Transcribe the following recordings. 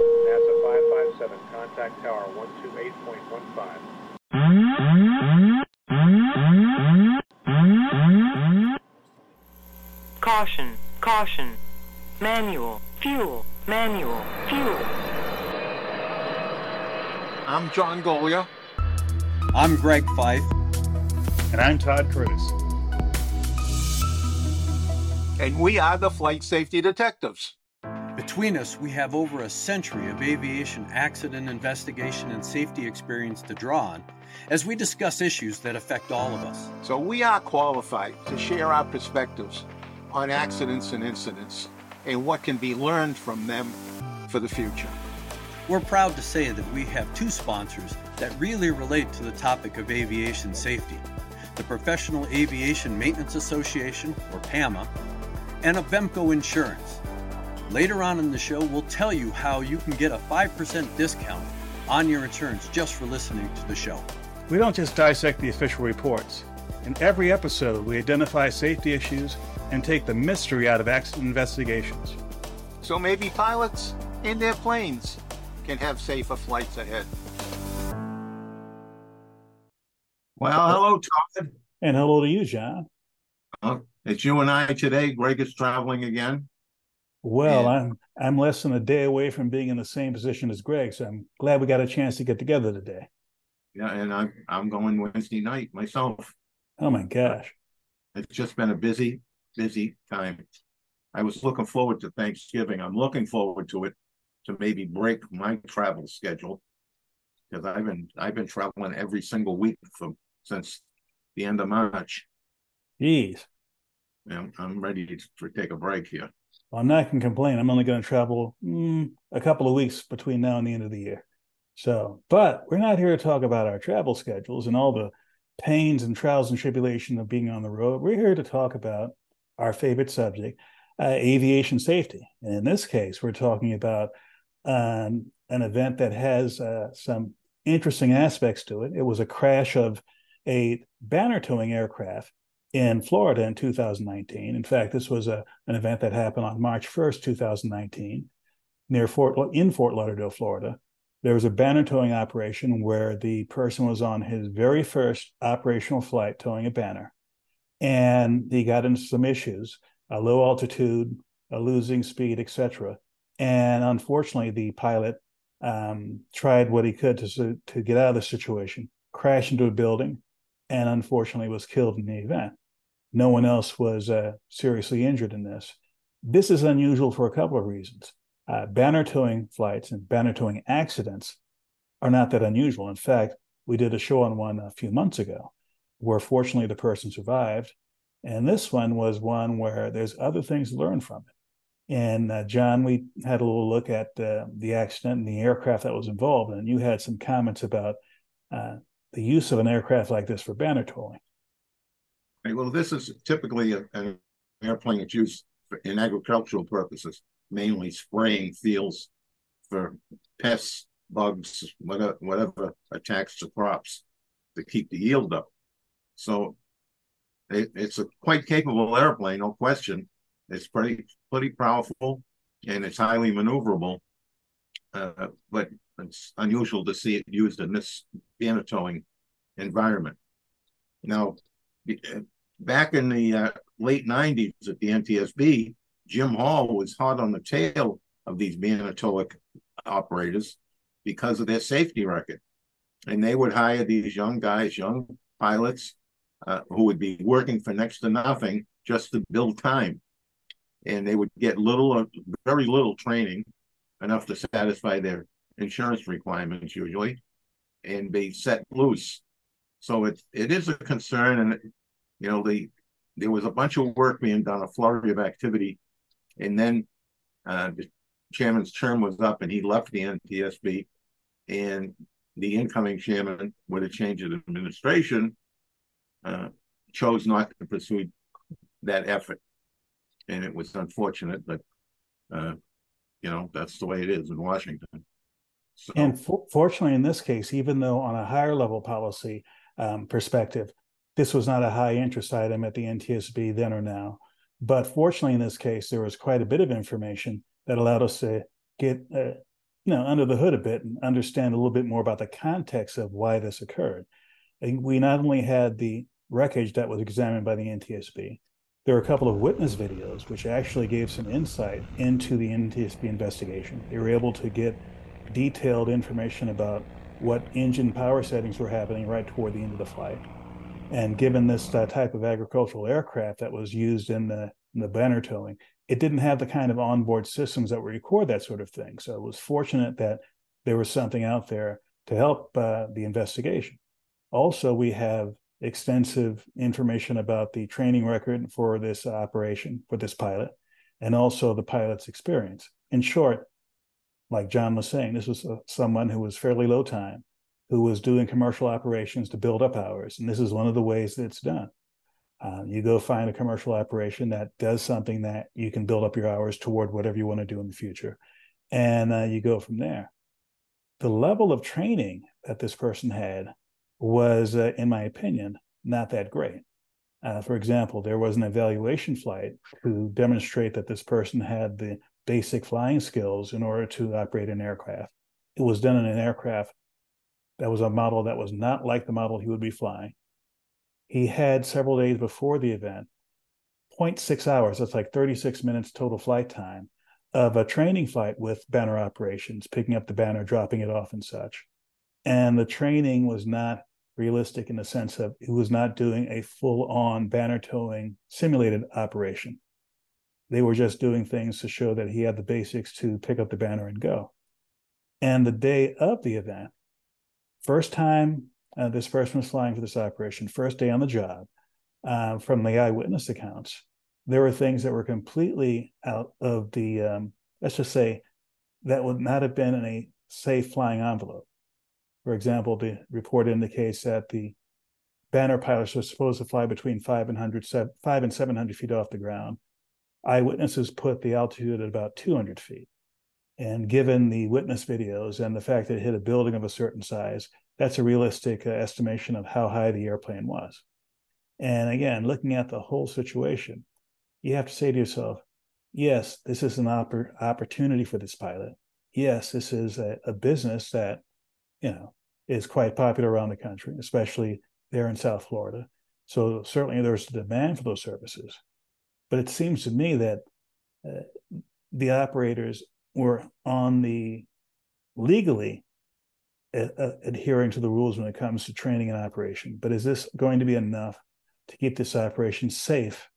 NASA 557, contact tower 128.15. Caution, caution. Manual, fuel, manual, fuel. I'm John Golia. I'm Greg Fife. And I'm Todd Curtis. And we are the Flight Safety Detectives. Between us, we have over a century of aviation accident investigation and safety experience to draw on as we discuss issues that affect all of us. So we are qualified to share our perspectives on accidents and incidents and what can be learned from them for the future. We're proud to say that we have two sponsors that really relate to the topic of aviation safety the Professional Aviation Maintenance Association, or PAMA, and Avemco Insurance. Later on in the show, we'll tell you how you can get a 5% discount on your insurance just for listening to the show. We don't just dissect the official reports. In every episode, we identify safety issues and take the mystery out of accident investigations. So maybe pilots and their planes can have safer flights ahead. Well, hello, Todd. And hello to you, John. Uh, it's you and I today. Greg is traveling again. Well. I'm I'm less than a day away from being in the same position as Greg, so I'm glad we got a chance to get together today. Yeah, and I'm I'm going Wednesday night myself. Oh my gosh. It's just been a busy, busy time. I was looking forward to Thanksgiving. I'm looking forward to it to maybe break my travel schedule because I've been I've been traveling every single week from since the end of March. Jeez. Yeah, I'm ready to, to take a break here. Well, I'm not going to complain. I'm only going to travel mm, a couple of weeks between now and the end of the year. So, but we're not here to talk about our travel schedules and all the pains and trials and tribulation of being on the road. We're here to talk about our favorite subject, uh, aviation safety. And in this case, we're talking about um, an event that has uh, some interesting aspects to it. It was a crash of a banner towing aircraft in Florida in 2019. In fact, this was a, an event that happened on March 1st, 2019, near Fort in Fort Lauderdale, Florida. There was a banner towing operation where the person was on his very first operational flight towing a banner, and he got into some issues, a low altitude, a losing speed, etc. And unfortunately, the pilot um, tried what he could to to get out of the situation, crashed into a building, and unfortunately was killed in the event. No one else was uh, seriously injured in this. This is unusual for a couple of reasons. Uh, banner towing flights and banner towing accidents are not that unusual. In fact, we did a show on one a few months ago where fortunately the person survived. And this one was one where there's other things to learn from it. And uh, John, we had a little look at uh, the accident and the aircraft that was involved, and you had some comments about uh, the use of an aircraft like this for banner towing. Well, this is typically a, an airplane that's used for, in agricultural purposes, mainly spraying fields for pests, bugs, whatever, whatever attacks the crops to keep the yield up. So it, it's a quite capable airplane, no question. It's pretty pretty powerful and it's highly maneuverable. Uh, but it's unusual to see it used in this banner towing environment. Now, back in the uh, late 90s at the NTSB, Jim Hall was hot on the tail of these banner tow operators because of their safety record. And they would hire these young guys, young pilots, uh, who would be working for next to nothing just to build time. And they would get little, or very little training, enough to satisfy their insurance requirements usually, and be set loose. So it it is a concern, and you know the there was a bunch of work being done, a flurry of activity, and then uh, the chairman's term was up, and he left the NTSB, and the incoming chairman, with a change of administration, uh, chose not to pursue that effort, and it was unfortunate, but uh, you know that's the way it is in Washington. So. And for, fortunately, in this case, even though on a higher level policy um, perspective, this was not a high interest item at the NTSB then or now. But fortunately, in this case, there was quite a bit of information that allowed us to get uh, you know under the hood a bit and understand a little bit more about the context of why this occurred. And we not only had the wreckage that was examined by the NTSB, there were a couple of witness videos which actually gave some insight into the NTSB investigation. They were able to get detailed information about what engine power settings were happening right toward the end of the flight. And given this uh, type of agricultural aircraft that was used in the, in the banner towing, it didn't have the kind of onboard systems that would record that sort of thing. So it was fortunate that there was something out there to help uh, the investigation. Also, we have extensive information about the training record for this operation for this pilot and also the pilot's experience. In short, like John was saying, this was a, someone who was fairly low time, who was doing commercial operations to build up hours. And this is one of the ways that it's done. Uh, you go find a commercial operation that does something that you can build up your hours toward whatever you want to do in the future. And uh, you go from there. The level of training that this person had was, uh, in my opinion, not that great. Uh, for example, there was an evaluation flight to demonstrate that this person had the basic flying skills in order to operate an aircraft. It was done in an aircraft that was a model that was not like the model he would be flying. He had several days before the event, 0.6 hours, that's like 36 minutes total flight time, of a training flight with banner operations, picking up the banner, dropping it off, and such. And the training was not realistic in the sense of he was not doing a full on banner towing simulated operation. They were just doing things to show that he had the basics to pick up the banner and go. And the day of the event, first time uh, this person was flying for this operation, first day on the job, uh, from the eyewitness accounts, there were things that were completely out of the, um, let's just say, that would not have been in a safe flying envelope. For example, the report indicates that the banner pilots were supposed to fly between five and five and seven hundred feet off the ground. Eyewitnesses put the altitude at about two hundred feet, and given the witness videos and the fact that it hit a building of a certain size, that's a realistic uh, estimation of how high the airplane was. And again, looking at the whole situation, you have to say to yourself, yes, this is an oppor- opportunity for this pilot. Yes, this is a, a business that you know, is quite popular around the country, especially there in South Florida. So certainly there's a demand for those services. But it seems to me that uh, the operators were on the legally adhering to the rules when it comes to training and operation. But is this going to be enough to keep this operation safe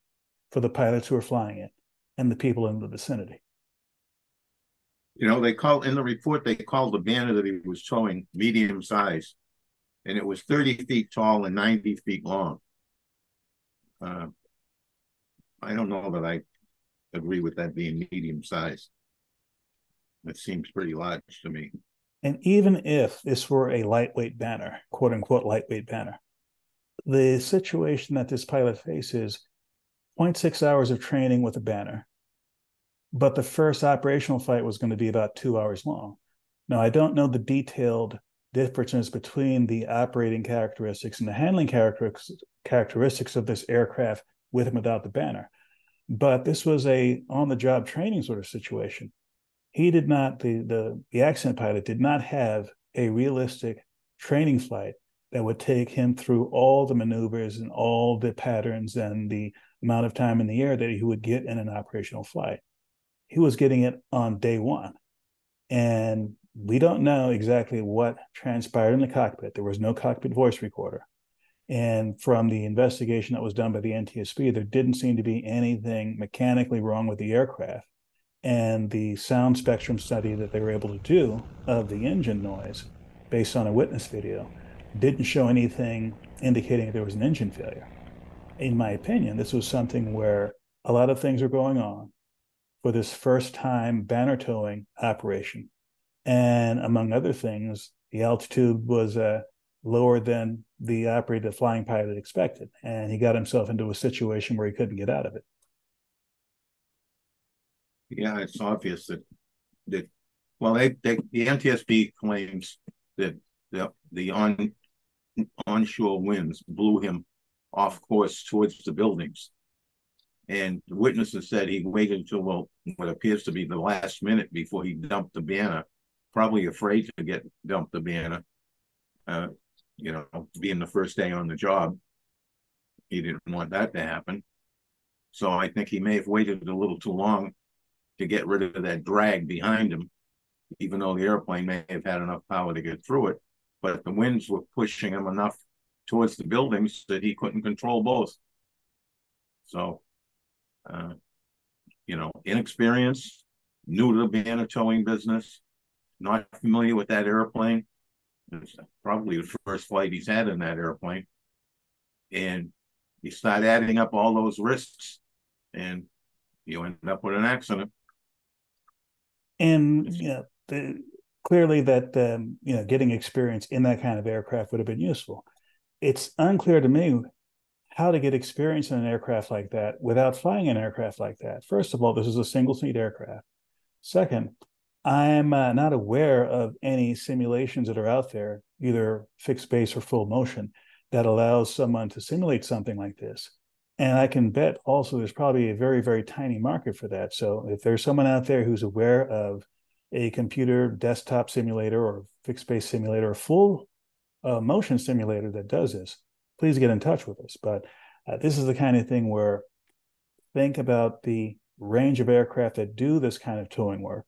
for the pilots who are flying it and the people in the vicinity? You know, they called in the report, they called the banner that he was towing medium size, and it was 30 feet tall and 90 feet long. Uh, I don't know that I agree with that being medium size. That seems pretty large to me. And even if this were a lightweight banner, quote unquote lightweight banner, the situation that this pilot faces 0.6 hours of training with a banner but the first operational flight was going to be about two hours long. Now, I don't know the detailed differences between the operating characteristics and the handling characteristics of this aircraft with and without the banner. But this was a on-the-job training sort of situation. He did not, the, the, the accident pilot did not have a realistic training flight that would take him through all the maneuvers and all the patterns and the amount of time in the air that he would get in an operational flight he was getting it on day one. And we don't know exactly what transpired in the cockpit. There was no cockpit voice recorder. And from the investigation that was done by the NTSB, there didn't seem to be anything mechanically wrong with the aircraft. And the sound spectrum study that they were able to do of the engine noise based on a witness video didn't show anything indicating there was an engine failure. In my opinion, this was something where a lot of things were going on for this first time banner towing operation. And among other things, the altitude was uh, lower than the operator, the flying pilot expected. And he got himself into a situation where he couldn't get out of it. Yeah, it's obvious that that well, they, they the NTSB claims that the the on onshore winds blew him off course towards the buildings. And the witnesses said he waited until well, what appears to be the last minute before he dumped the banner probably afraid to get dumped the banner. Uh, you know, being the first day on the job, he didn't want that to happen. So I think he may have waited a little too long to get rid of that drag behind him, even though the airplane may have had enough power to get through it. But the winds were pushing him enough towards the buildings that he couldn't control both. So, uh, you know, inexperienced, new to the banner towing business, not familiar with that airplane. It's probably the first flight he's had in that airplane. And you start adding up all those risks and you end up with an accident. And you know, the, clearly that um, you know getting experience in that kind of aircraft would have been useful. It's unclear to me how to get experience in an aircraft like that without flying an aircraft like that. First of all, this is a single seat aircraft. Second, I'm uh, not aware of any simulations that are out there, either fixed base or full motion, that allows someone to simulate something like this. And I can bet also there's probably a very, very tiny market for that. So if there's someone out there who's aware of a computer desktop simulator or fixed base simulator or full uh, motion simulator that does this, please get in touch with us. But uh, this is the kind of thing where think about the range of aircraft that do this kind of towing work.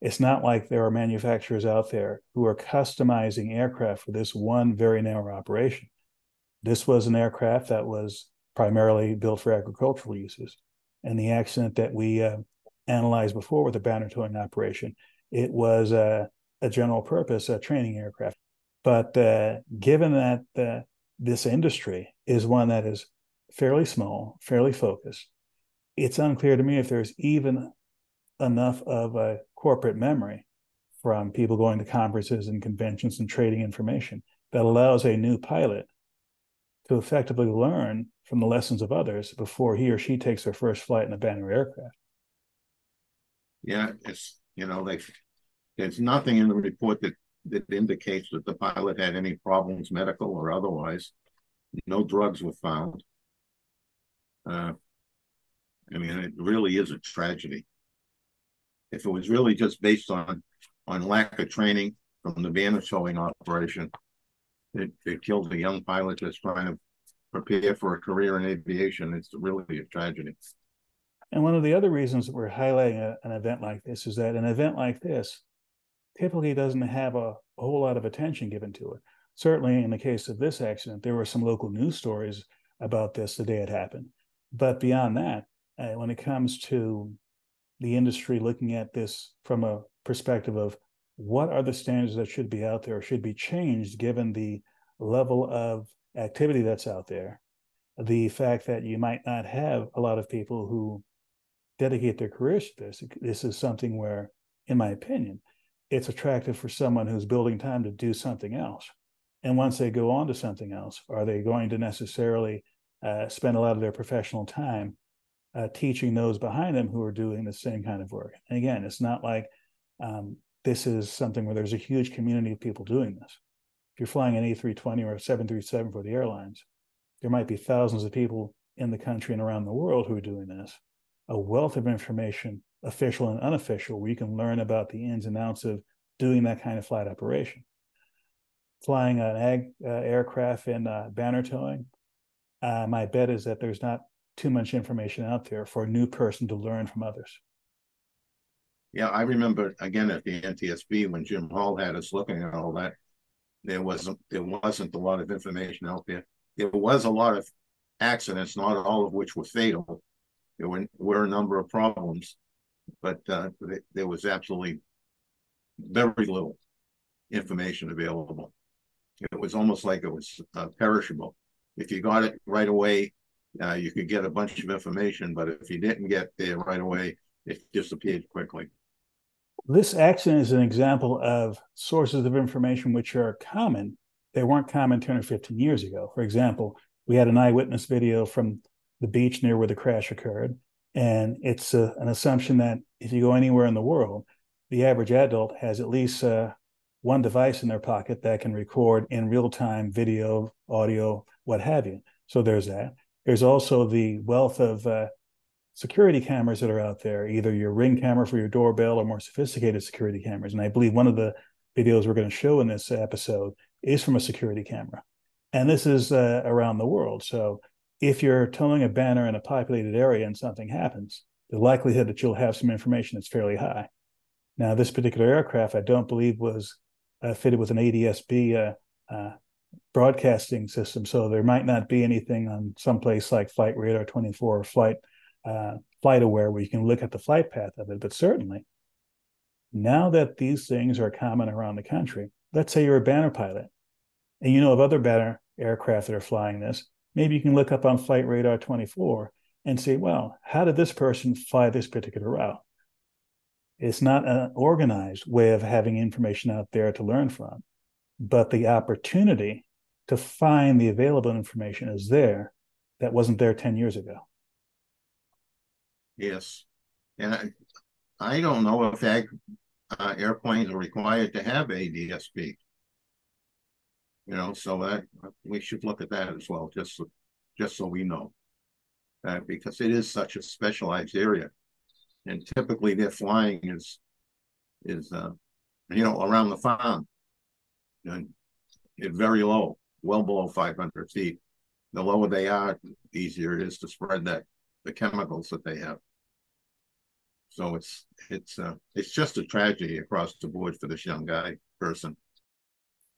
It's not like there are manufacturers out there who are customizing aircraft for this one very narrow operation. This was an aircraft that was primarily built for agricultural uses. And the accident that we uh, analyzed before with the banner towing operation, it was uh, a general purpose training aircraft. But uh, given that this industry is one that is fairly small, fairly focused, it's unclear to me if there's even enough of a corporate memory from people going to conferences and conventions and trading information that allows a new pilot to effectively learn from the lessons of others before he or she takes their first flight in a banner aircraft. Yeah, it's you know, like there's nothing in the report that that indicates that the pilot had any problems, medical or otherwise. No drugs were found. Uh, I mean, it really is a tragedy. If it was really just based on on lack of training from the banner towing operation, it, it killed a young pilot that's trying to prepare for a career in aviation. It's really a tragedy. And one of the other reasons that we're highlighting a, an event like this is that an event like this typically doesn't have a, a, whole lot of attention given to it. Certainly, in the case of this accident, there were some local news stories about this the day it happened. But beyond that, uh, when it comes to the industry looking at this from a perspective of what are the standards that should be out there or should be changed given the level of activity that's out there, the fact that you might not have a lot of people who dedicate their careers to this. This is something where, in my opinion, it's attractive for someone who's building time to do something else. And once they go on to something else, are they going to necessarily uh, spend a lot of their professional time uh, teaching those behind them who are doing the same kind of work? And again, it's not like um, this is something where there's a huge community of people doing this if you're flying an A320 or a 737 for the airlines, there might be thousands of people in the country and around the world who are doing this. A wealth of information, official and unofficial, where you can learn about the ins and outs of doing that kind of flight operation. Flying an ag uh, aircraft in uh, banner towing, uh, my bet is that there's not too much information out there for a new person to learn from others. Yeah, I remember again at the NTSB when Jim Hall had us looking at all that there wasn't there wasn't a lot of information out there. There was a lot of accidents, not all of which were fatal. There were, were a number of problems, but uh, there was absolutely very little information available. It was almost like it was uh, perishable. If you got it right away, uh, you could get a bunch of information, but if you didn't get there right away, it disappeared quickly. This accident is an example of sources of information which are common. They weren't common 10 or 15 years ago. For example, we had an eyewitness video from the beach near where the crash occurred. And it's a, an assumption that if you go anywhere in the world, the average adult has at least uh, one device in their pocket that can record in real time video, audio, what have you. So there's that. There's also the wealth of uh, security cameras that are out there, either your ring camera for your doorbell or more sophisticated security cameras. And I believe one of the videos we're going to show in this episode is from a security camera. And this is uh, around the world. So if you're towing a banner in a populated area and something happens, the likelihood that you'll have some information is fairly high. Now, this particular aircraft, I don't believe was uh, fitted with an ADSB uh, uh, broadcasting system, so there might not be anything on some place like Flight Radar 24 or Flight uh, FlightAware where you can look at the flight path of it. But certainly, now that these things are common around the country, let's say you're a banner pilot and you know of other banner aircraft that are flying this, maybe you can look up on Flight Radar 24 and say, well, how did this person fly this particular route? It's not an organized way of having information out there to learn from, but the opportunity to find the available information is there that wasn't there 10 years ago. Yes. And I, I don't know if ag, uh, airplanes are required to have ADSB. You know, so that we should look at that as well, just so, just so we know, uh, because it is such a specialized area, and typically their flying is is uh, you know around the farm, and it very low, well below 500 feet. The lower they are, the easier it is to spread that the chemicals that they have. So it's it's uh, it's just a tragedy across the board for this young guy person.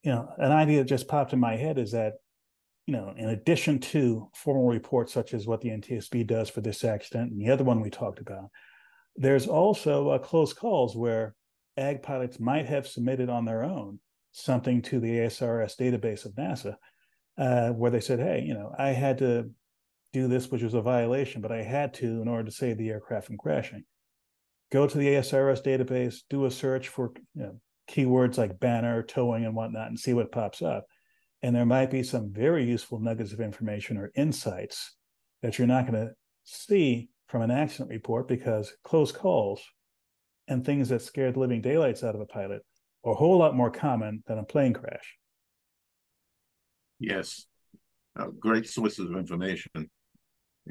You know, an idea that just popped in my head is that, you know, in addition to formal reports such as what the NTSB does for this accident and the other one we talked about, there's also uh, close calls where ag pilots might have submitted on their own something to the ASRS database of NASA, uh, where they said, "Hey, you know, I had to do this, which was a violation, but I had to in order to save the aircraft from crashing." Go to the ASRS database, do a search for you know, keywords like banner, towing, and whatnot, and see what pops up. And there might be some very useful nuggets of information or insights that you're not going to see from an accident report because close calls and things that scared the living daylights out of a pilot are a whole lot more common than a plane crash. Yes, uh, great sources of information,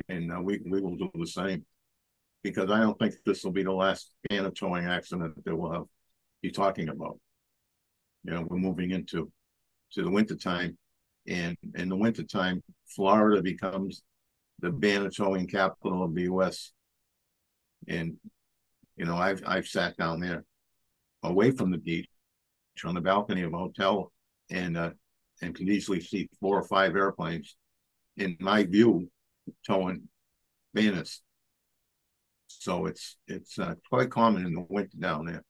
and uh, we we will do the same because I don't think this will be the last banner towing accident that we'll have be talking about. You know, we're moving into to the winter time, and in the winter time, Florida becomes the banner towing capital of the U.S. And you know, I've I've sat down there, away from the beach, on the balcony of a hotel, and uh, and can easily see four or five airplanes, in my view, towing banners so it's it's uh, quite common in the winter down there.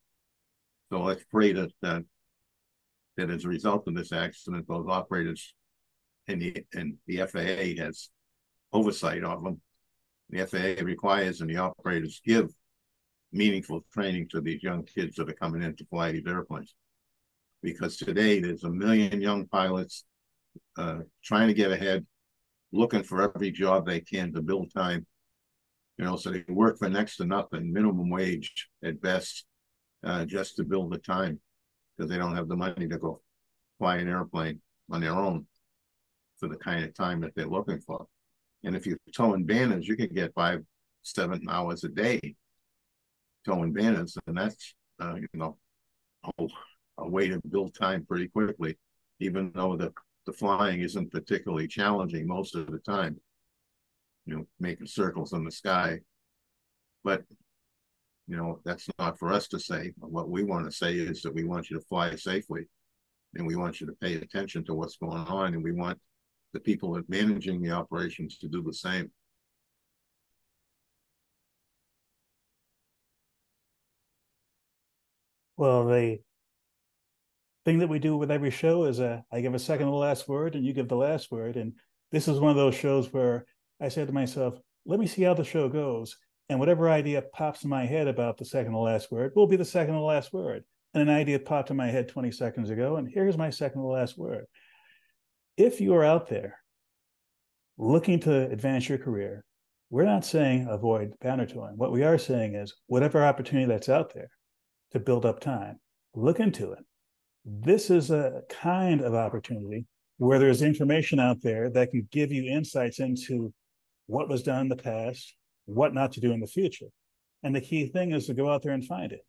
So let's pray that uh, that as a result of this accident, those operators and the and the FAA has oversight of them. The FAA requires and the operators give meaningful training to these young kids that are coming in to fly these airplanes. Because today there's a million young pilots uh, trying to get ahead, looking for every job they can to build time you know, so they work for next to nothing, minimum wage at best, uh, just to build the time because they don't have the money to go fly an airplane on their own for the kind of time that they're looking for. And if you're towing banners, you can get five, seven hours a day towing banners, and that's uh, you know a, a way to build time pretty quickly, even though the the flying isn't particularly challenging most of the time you know, making circles in the sky. But, you know, that's not for us to say. What we want to say is that we want you to fly safely and we want you to pay attention to what's going on and we want the people that managing the operations to do the same. Well, the thing that we do with every show is uh, I give a second to the last word and you give the last word. And this is one of those shows where I said to myself, let me see how the show goes. And whatever idea pops in my head about the second to last word will be the second to last word. And an idea popped in my head 20 seconds ago, and here's my second to last word. If you are out there looking to advance your career, we're not saying avoid banner towing. What we are saying is whatever opportunity that's out there to build up time, look into it. This is a kind of opportunity where there's information out there that can give you insights into what was done in the past, what not to do in the future. And the key thing is to go out there and find it.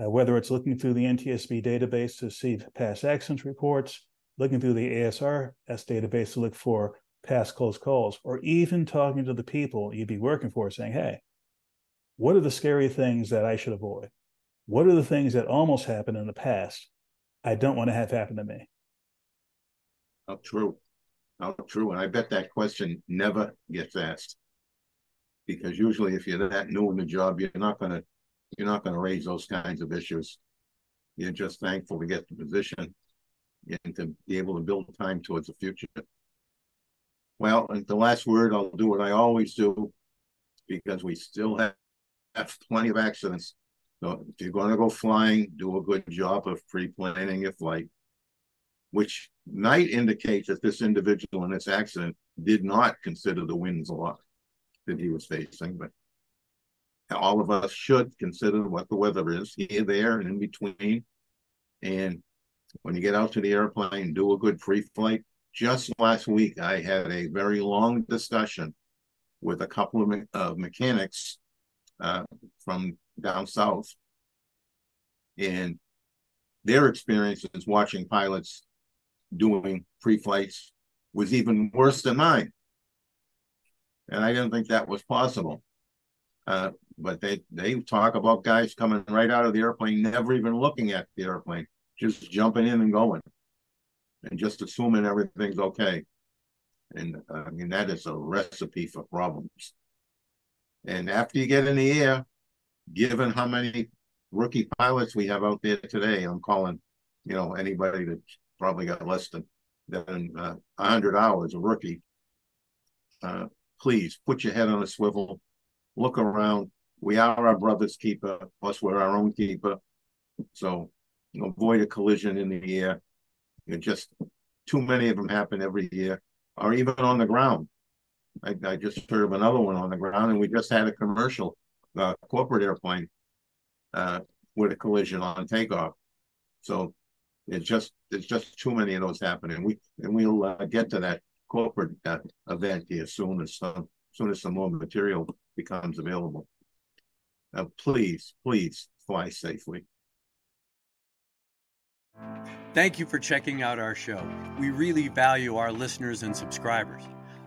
Uh, whether it's looking through the NTSB database to see past accident reports, looking through the ASRS database to look for past close calls, or even talking to the people you'd be working for saying, hey, what are the scary things that I should avoid? What are the things that almost happened in the past I don't want to have happen to me? How true. How true. And I bet that question never gets asked. Because usually if you're that new in the job, you're not gonna you're not gonna raise those kinds of issues. You're just thankful to get the position and to be able to build time towards the future. Well, the last word, I'll do what I always do because we still have, have plenty of accidents. So if you're going to go flying, do a good job of pre-planning your flight, which might indicates that this individual in this accident did not consider the winds a lot that he was facing, but all of us should consider what the weather is here, there, and in between. And when you get out to the airplane, do a good pre-flight just last week, I had a very long discussion with a couple of me- mechanics uh, from down south, and their experiences watching pilots doing pre-flights was even worse than mine, and I didn't think that was possible. Uh, but they they talk about guys coming right out of the airplane, never even looking at the airplane, just jumping in and going and just assuming everything's okay. And uh, I mean, that is a recipe for problems. And after you get in the air, given how many rookie pilots we have out there today, I'm calling, you know, anybody that's probably got less than than uh, 100 hours a rookie. Uh, please put your head on a swivel, look around. We are our brother's keeper, plus we're our own keeper. So avoid a collision in the air you just too many of them happen every year, or even on the ground. I, I just heard of another one on the ground, and we just had a commercial uh, corporate airplane uh, with a collision on takeoff. So it's just it's just too many of those happening. We and we'll uh, get to that corporate uh, event here soon as some soon as some more material becomes available. please, please fly safely. Thank you for checking out our show. We really value our listeners and subscribers.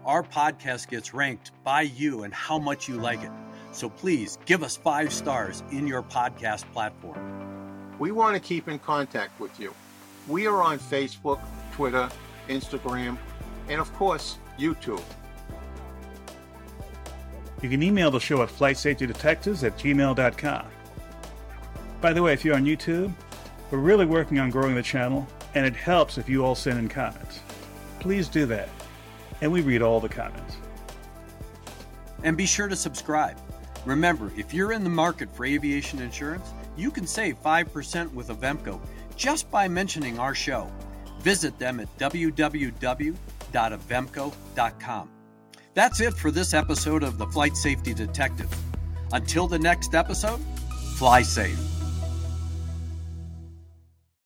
Our podcast gets ranked by you and how much you like it. So please give us five stars in your podcast platform. We want to keep in contact with you. We are on Facebook, Twitter, Instagram, and of course, YouTube. You can email the show at flightsafetydetectives at gmail.com. By the way, if you're on YouTube, we're really working on growing the channel, and it helps if you all send in comments. Please do that, and we read all the comments. And be sure to subscribe. Remember, if you're in the market for aviation insurance, you can save 5% with Avemco just by mentioning our show. Visit them at www.avemco.com. That's it for this episode of the Flight Safety Detective. Until the next episode, fly safe.